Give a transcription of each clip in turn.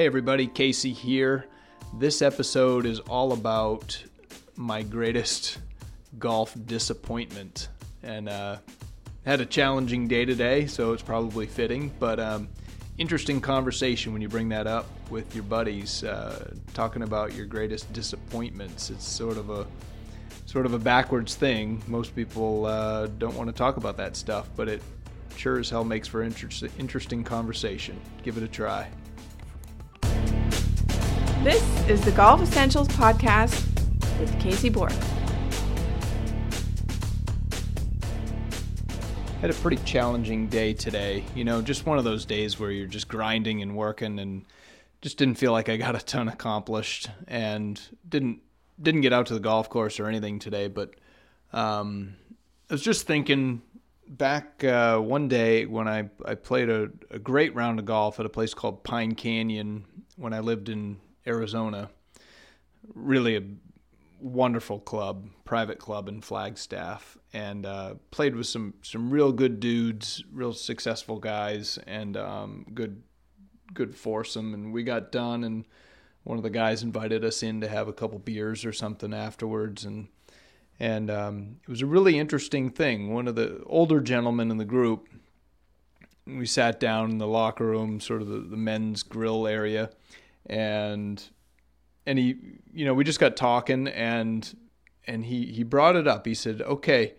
Hey, everybody, Casey here. This episode is all about my greatest golf disappointment. And uh, had a challenging day today, so it's probably fitting. But um, interesting conversation when you bring that up with your buddies, uh, talking about your greatest disappointments. It's sort of a sort of a backwards thing. Most people uh, don't want to talk about that stuff, but it sure as hell makes for interest, interesting conversation. Give it a try. This is the Golf Essentials Podcast with Casey Bourque. Had a pretty challenging day today. You know, just one of those days where you're just grinding and working and just didn't feel like I got a ton accomplished and didn't didn't get out to the golf course or anything today, but um, I was just thinking back uh, one day when I, I played a, a great round of golf at a place called Pine Canyon when I lived in Arizona. Really a wonderful club, private club in Flagstaff, and uh, played with some some real good dudes, real successful guys, and um, good good foursome. And we got done, and one of the guys invited us in to have a couple beers or something afterwards, and and um, it was a really interesting thing. One of the older gentlemen in the group, we sat down in the locker room, sort of the, the men's grill area and and he you know we just got talking and and he he brought it up. He said okay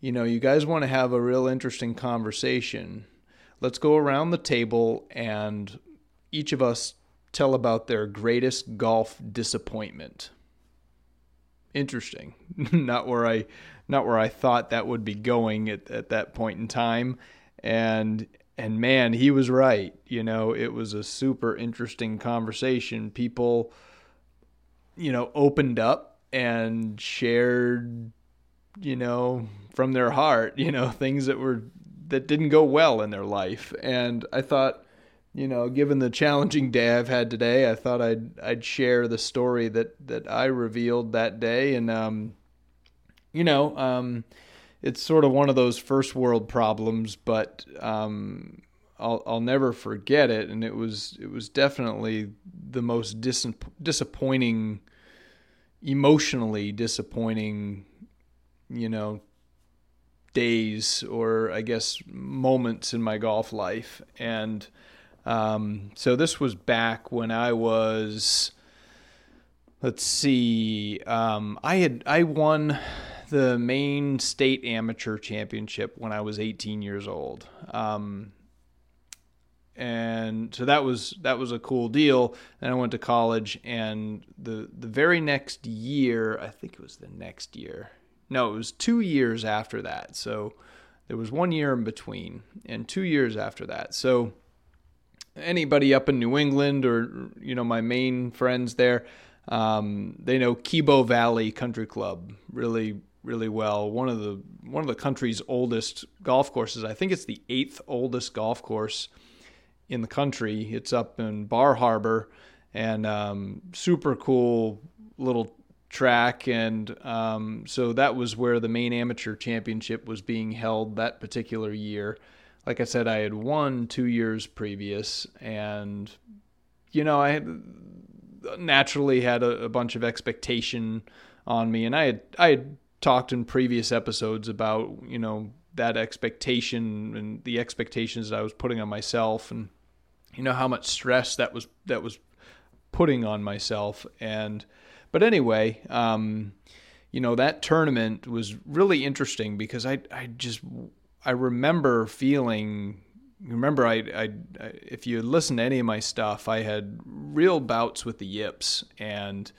you know you guys want to have a real interesting conversation. Let's go around the table and each of us tell about their greatest golf disappointment. Interesting. Not where i not where i thought that would be going at, at that point in time. And and man, he was right. You know, it was a super interesting conversation. People, you know, opened up and shared, you know, from their heart, you know, things that were that didn't go well in their life. And I thought, you know, given the challenging day I've had today, I thought I'd I'd share the story that that I revealed that day and um you know, um it's sort of one of those first world problems, but um, I'll I'll never forget it. And it was it was definitely the most dis- disappointing, emotionally disappointing, you know, days or I guess moments in my golf life. And um, so this was back when I was. Let's see. Um, I had I won the Maine state amateur championship when I was 18 years old. Um, and so that was that was a cool deal. And I went to college, and the the very next year, I think it was the next year. No, it was two years after that. So there was one year in between, and two years after that. So anybody up in New England or you know my Maine friends there, um, they know Kebo Valley Country Club. Really, really well. One of the one of the country's oldest golf courses. I think it's the eighth oldest golf course in the country. It's up in Bar Harbor, and um, super cool little track. And um, so that was where the Maine amateur championship was being held that particular year. Like I said, I had won two years previous, and you know I had naturally had a, a bunch of expectation on me, and I had I had talked in previous episodes about you know that expectation and the expectations that I was putting on myself and you know how much stress that was that was putting on myself. And but anyway um, you know that tournament was really interesting because I I just I remember feeling remember I, I, if you listen to any of my stuff I had real bouts with the yips and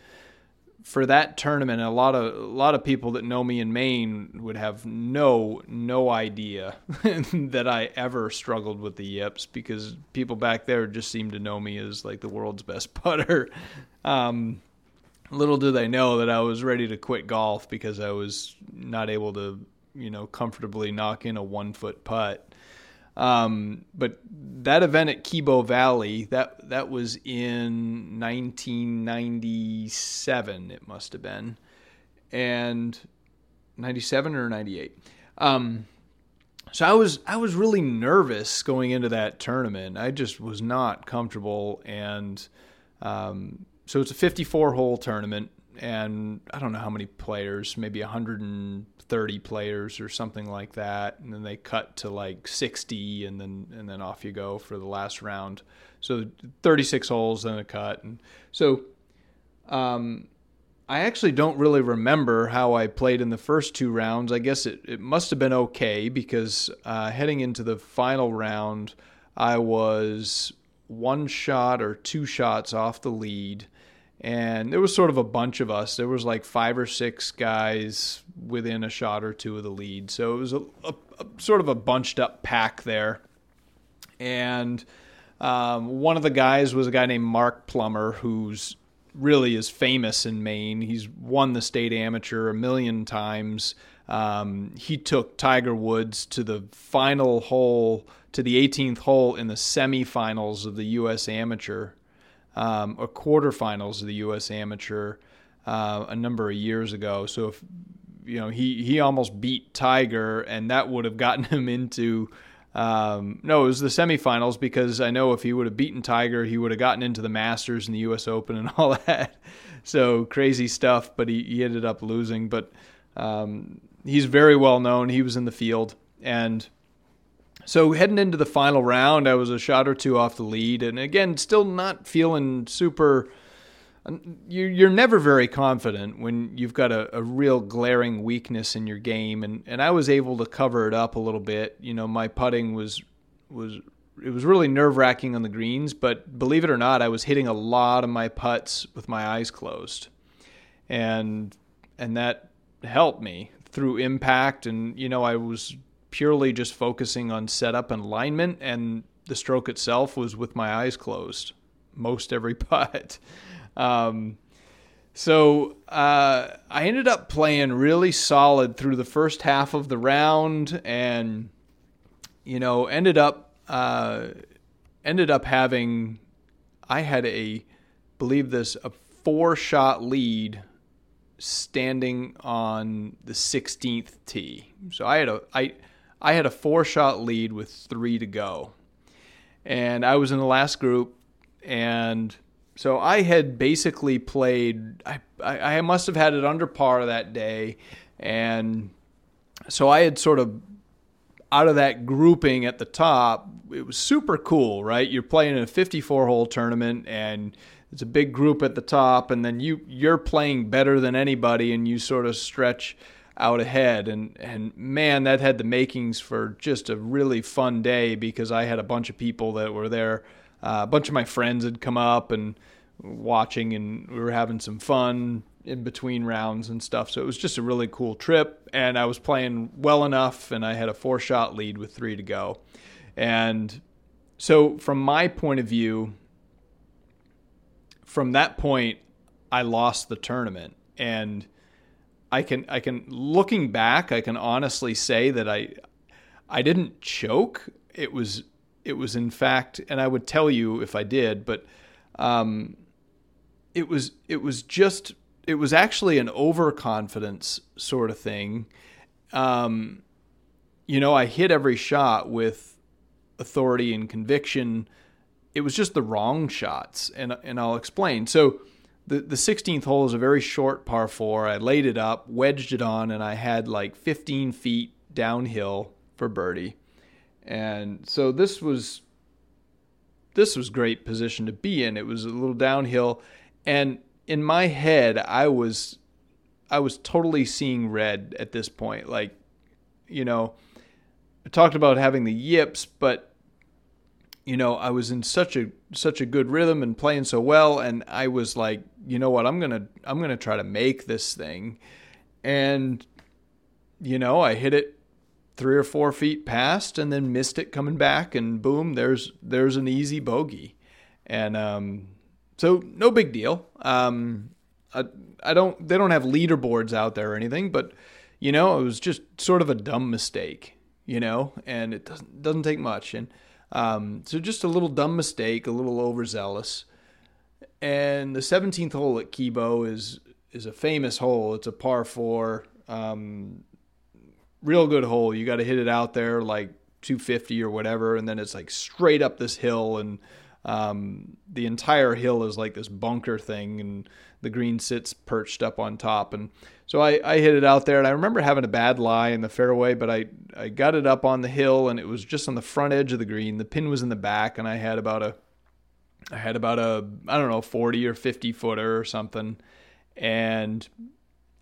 for that tournament, a lot of a lot of people that know me in Maine would have no no idea that I ever struggled with the yips because people back there just seem to know me as like the world's best putter. Um, little do they know that I was ready to quit golf because I was not able to, you know, comfortably knock in a one foot putt. Um, but that event at Kebo Valley, that that was in 1997. It must have been, and 97 or 98. Um, so I was I was really nervous going into that tournament. I just was not comfortable, and um, so it's a 54 hole tournament, and I don't know how many players, maybe 130 players or something like that, and then they cut to like 60, and then and then off you go for the last round. So 36 holes, then a cut, and so. Um, I actually don't really remember how I played in the first two rounds. I guess it, it must have been okay because uh, heading into the final round, I was one shot or two shots off the lead. And there was sort of a bunch of us. There was like five or six guys within a shot or two of the lead. So it was a, a, a sort of a bunched up pack there. And um, one of the guys was a guy named Mark Plummer, who's really is famous in Maine. He's won the state amateur a million times. Um, he took Tiger Woods to the final hole, to the 18th hole in the semifinals of the U.S. Amateur, um, or quarterfinals of the U.S. Amateur, uh, a number of years ago. So if you know, he he almost beat Tiger, and that would have gotten him into um, no, it was the semifinals because I know if he would have beaten Tiger, he would have gotten into the Masters and the U.S. Open and all that. So crazy stuff, but he, he ended up losing. But um, he's very well known. He was in the field. And so heading into the final round, I was a shot or two off the lead. And again, still not feeling super you're never very confident when you've got a, a, real glaring weakness in your game, and, and I was able to cover it up a little bit. You know, my putting was was it was really nerve wracking on the greens, but believe it or not, I was hitting a lot of my putts with my eyes closed, and and that helped me through impact. And you know, I was purely just focusing on setup and alignment, and the stroke itself was with my eyes closed most every putt. Um, so uh, I ended up playing really solid through the first half of the round, and you know ended up uh, ended up having I had a believe this a four shot lead standing on the 16th tee. So I had a I I had a four shot lead with three to go, and I was in the last group, and so I had basically played. I I must have had it under par that day, and so I had sort of out of that grouping at the top. It was super cool, right? You're playing in a 54 hole tournament, and it's a big group at the top, and then you you're playing better than anybody, and you sort of stretch out ahead and and man that had the makings for just a really fun day because I had a bunch of people that were there uh, a bunch of my friends had come up and watching, and we were having some fun in between rounds and stuff. So it was just a really cool trip, and I was playing well enough, and I had a four shot lead with three to go. And so, from my point of view, from that point, I lost the tournament, and I can I can looking back, I can honestly say that I I didn't choke. It was it was in fact, and I would tell you if I did, but um, it was it was just it was actually an overconfidence sort of thing. Um, you know, I hit every shot with authority and conviction. It was just the wrong shots, and and I'll explain. So. The, the 16th hole is a very short par four. I laid it up, wedged it on, and I had like 15 feet downhill for birdie. And so this was this was great position to be in. It was a little downhill and in my head I was I was totally seeing red at this point. Like, you know, I talked about having the yips, but you know, I was in such a such a good rhythm and playing so well and I was like, you know what, I'm to I'm to try to make this thing. And you know, I hit it three or four feet past and then missed it coming back and boom there's there's an easy bogey. And um, so no big deal. Um, I, I don't they don't have leaderboards out there or anything but you know it was just sort of a dumb mistake you know and it doesn't doesn't take much. And um, so just a little dumb mistake a little overzealous. And the 17th hole at Kebo is is a famous hole. It's a par 4 um, real good hole. You got to hit it out there like 250 or whatever, and then it's like straight up this hill, and um, the entire hill is like this bunker thing, and the green sits perched up on top. And so I, I hit it out there, and I remember having a bad lie in the fairway, but I, I got it up on the hill, and it was just on the front edge of the green. The pin was in the back, and I had about a I had about a I don't know 40 or 50 footer or something, and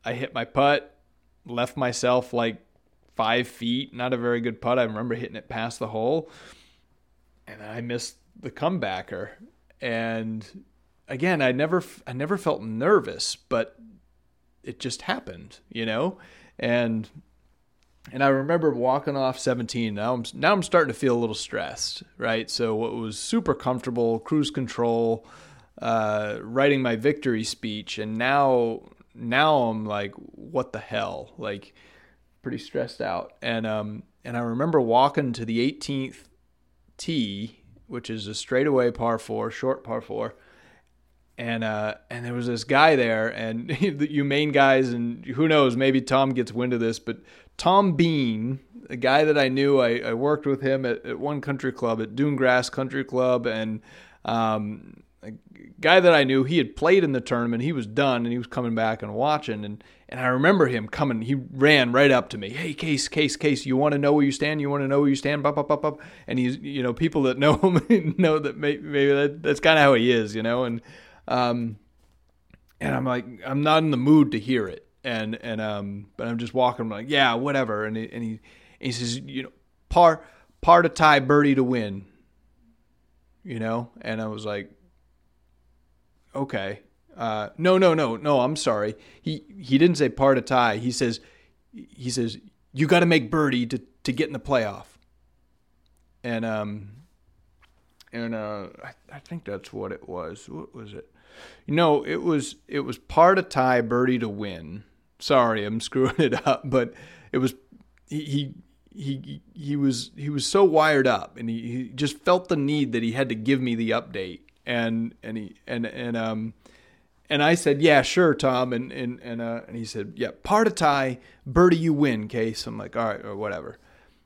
I hit my putt, left myself like five feet, not a very good putt. I remember hitting it past the hole, and I missed the comebacker. And again, I never I never felt nervous, but it just happened, you know, and and I remember walking off 17. Now I'm now I'm starting to feel a little stressed, right? So what was super comfortable, cruise control, uh, writing my victory speech, and now now I'm like, what the hell? Like, pretty stressed out. And um and I remember walking to the 18th tee, which is a straightaway par four, short par four. And uh, and there was this guy there, and you main guys, and who knows, maybe Tom gets wind of this, but Tom Bean, a guy that I knew, I, I worked with him at, at, one country club, at Dune Grass Country Club, and um, a guy that I knew, he had played in the tournament. He was done, and he was coming back and watching. And, and I remember him coming. He ran right up to me. Hey, Case, Case, Case, you want to know where you stand? You want to know where you stand? Bop, bop, bop, bop. And he's, you know, people that know him know that maybe, maybe that, that's kind of how he is, you know. And um, and I'm like, I'm not in the mood to hear it and and um, but I'm just walking. I'm like, yeah, whatever. And he, and he he says, you know, par par to tie, birdie to win. You know, and I was like, okay, uh, no, no, no, no. I'm sorry. He he didn't say part to tie. He says he says you got to make birdie to to get in the playoff. And um and uh I, I think that's what it was. What was it? You know, it was it was par to tie, birdie to win sorry, I'm screwing it up, but it was he he he was he was so wired up, and he, he just felt the need that he had to give me the update, and and he and and um. And I said, "Yeah, sure, Tom." And and and uh, and he said, "Yeah, par to tie, birdie, you win." Case. I'm like, "All right, or whatever."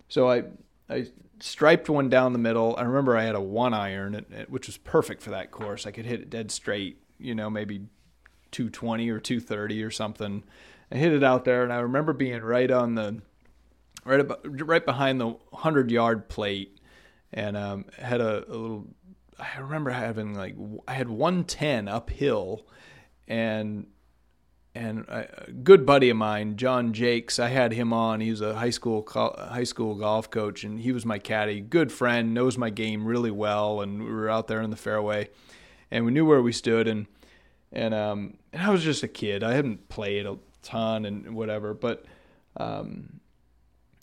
So I I striped one down the middle. I remember I had a one iron, which was perfect for that course. I could hit it dead straight, you know, maybe 220 or 230 or something. I hit it out there, and I remember being right on the right about, right behind the hundred yard plate, and um, had a, a, little. I remember having like I had one ten uphill, and and a good buddy of mine, John Jakes, I had him on. He was a high school high school golf coach, and he was my caddy. Good friend, knows my game really well, and we were out there in the fairway, and we knew where we stood, and and um and I was just a kid. I hadn't played a ton and whatever. But um,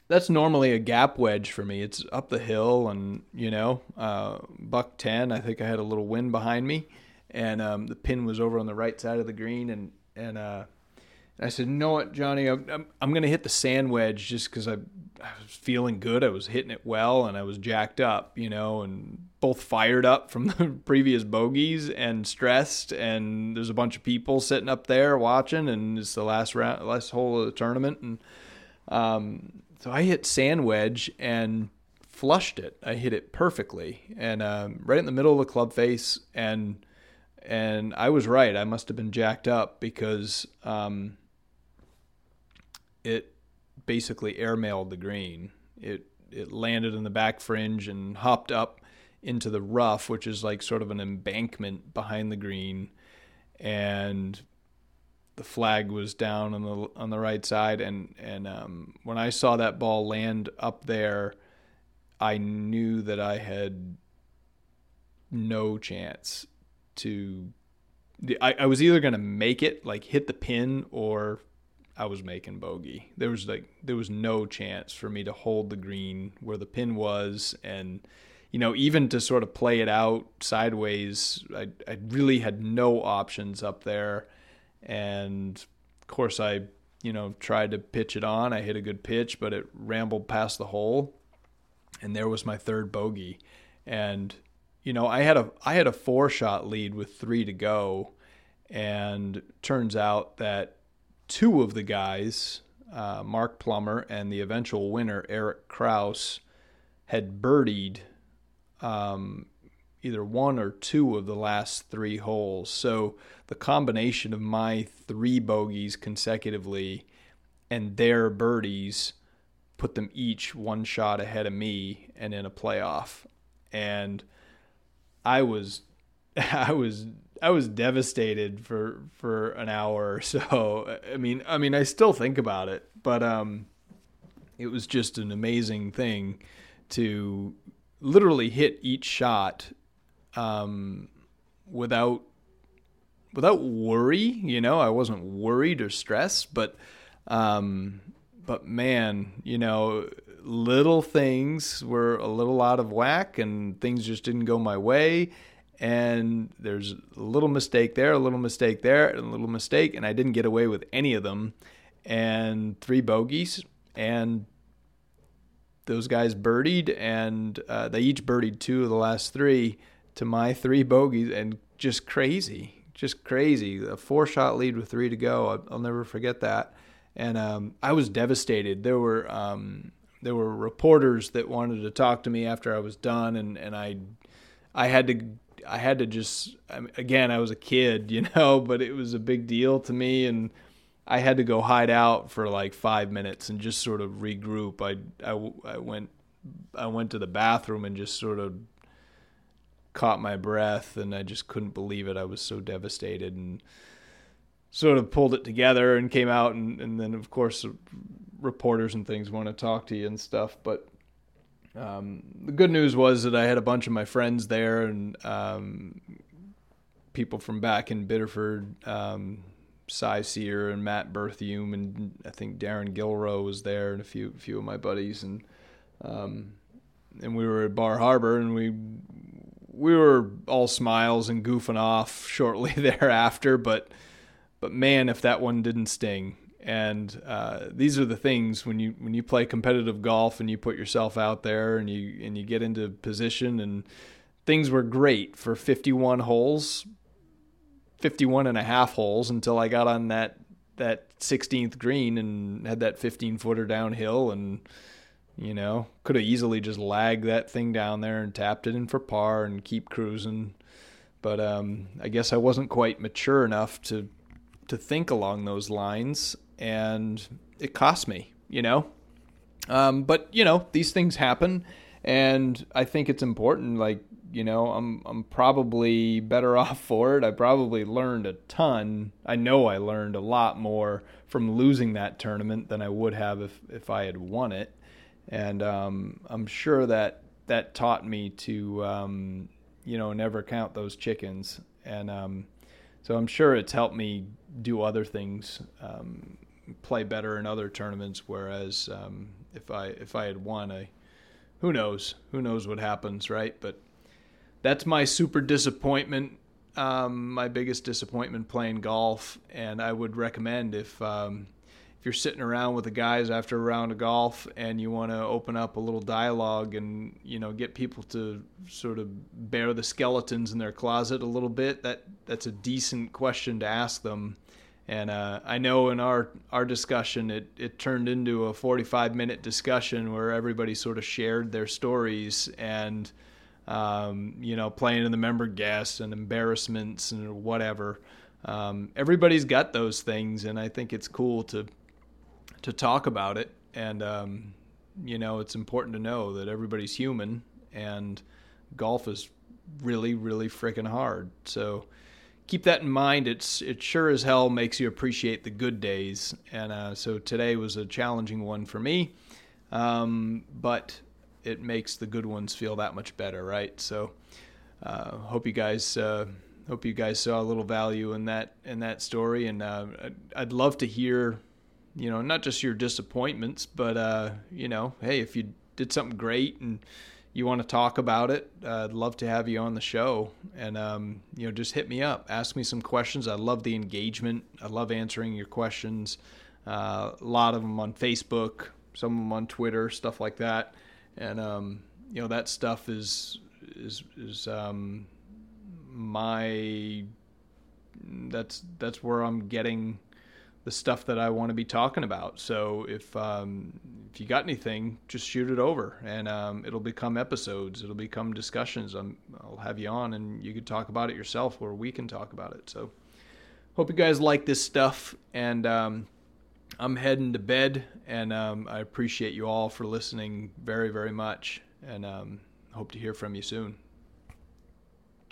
that's normally a gap wedge for me. It's up the hill, and you know, uh, buck ten. I think I had a little wind behind me, and um, the pin was over on the right side of the green, and and uh, I said, "You know what, Johnny? I'm I'm, I'm going to hit the sand wedge just because I, I was feeling good. I was hitting it well, and I was jacked up, you know, and both fired up from the previous bogeys and stressed. And there's a bunch of people sitting up there watching, and it's the last round, last hole of the tournament, and um, so I hit sand wedge and flushed it. I hit it perfectly, and um, right in the middle of the club face, and and I was right. I must have been jacked up because um, it basically airmailed the green. It it landed in the back fringe and hopped up into the rough, which is like sort of an embankment behind the green, and the flag was down on the on the right side. And and um, when I saw that ball land up there, I knew that I had no chance to. I, I was either to make it, like hit the pin, or I was making bogey. There was like there was no chance for me to hold the green where the pin was, and you know even to sort of play it out sideways, I I really had no options up there, and of course I you know tried to pitch it on. I hit a good pitch, but it rambled past the hole, and there was my third bogey, and you know I had a I had a four shot lead with three to go, and turns out that two of the guys, uh, Mark Plummer and the eventual winner Eric Kraus had birdied um, either one or two of the last three holes. So the combination of my three bogeys consecutively and their birdies put them each one shot ahead of me and in a playoff. And I was I was I was devastated for for an hour or so. I mean, I mean, I still think about it, but um, it was just an amazing thing to literally hit each shot um, without without worry. You know, I wasn't worried or stressed, but um, but man, you know, little things were a little out of whack, and things just didn't go my way and there's a little mistake there, a little mistake there, a little mistake, and I didn't get away with any of them. And three bogeys, and those guys birdied, and uh, they each birdied two of the last three to my three bogeys, and just crazy, just crazy. A four shot lead with three to go. I'll, I'll never forget that. And um, I was devastated. There were um, there were reporters that wanted to talk to me after I was done, and, and I I had to I had to just again I was a kid, you know, but it was a big deal to me, and I had to go hide out for like five minutes and just sort of regroup. I I, I went I went to the bathroom and just sort of caught my breath, and I just couldn't believe it. I was so devastated and sort of pulled it together and came out and, and then of course reporters and things want to talk to you and stuff but um, the good news was that I had a bunch of my friends there and um, people from back in Biddeford, um, Cy Sear and Matt Berthium, and I think Darren Gilrow was there, and a few few of my buddies, and um, and we were at Bar Harbor, and we we were all smiles and goofing off shortly thereafter, but but man, if that one didn't sting, and uh, these are the things when you when you play competitive golf and you put yourself out there and you and you get into position and things were great for 51 holes 51 and a half holes until I got on that that 16th green and had that 15 footer downhill and you know could have easily just lagged that thing down there and tapped it in for par and keep cruising but um, I guess I wasn't quite mature enough to to think along those lines and it cost me, you know. Um, but you know, these things happen, and I think it's important. Like you know, I'm I'm probably better off for it. I probably learned a ton. I know I learned a lot more from losing that tournament than I would have if if I had won it, and um, I'm sure that that taught me to um, you know never count those chickens, and um, so I'm sure it's helped me do other things um, play better in other tournaments. Whereas um, if I if I had won, I who knows who knows what happens, right? But that's my super disappointment. Um, my biggest disappointment playing golf, and I would recommend if if you're sitting around with the guys after a round of golf and you want to open up a little dialogue and you know get people to sort of bare the skeletons in their closet a little bit, that that's a decent question to ask them and uh, I know in our our discussion, it it turned into a 45 minute discussion where everybody sort of shared their stories and um, you know playing in the member guests and embarrassments and whatever. Um, everybody's got those things, and I think it's cool to to talk about it. And um, you know, it's important to know that everybody's human, and golf is really, really freaking hard. So keep that in mind. It's it sure as hell makes you appreciate the good days, and uh, so today was a challenging one for me, um, but it makes the good ones feel that much better, right? So, uh, hope you guys uh, hope you guys saw a little value in that in that story, and uh, I'd love to hear, you know, not just your disappointments, but uh, you know, hey, if you did something great and you want to talk about it, uh, I'd love to have you on the show. And um, you know, just hit me up, ask me some questions. I love the engagement. I love answering your questions. Uh, a lot of them on Facebook, some of them on Twitter, stuff like that. And um, you know, that stuff is is is um, my that's that's where I'm getting the stuff that I want to be talking about. So if um, if you got anything, just shoot it over, and um, it'll become episodes. It'll become discussions. i will have you on, and you can talk about it yourself, or we can talk about it. So hope you guys like this stuff, and um, I'm heading to bed, and um, I appreciate you all for listening very, very much, and um, hope to hear from you soon.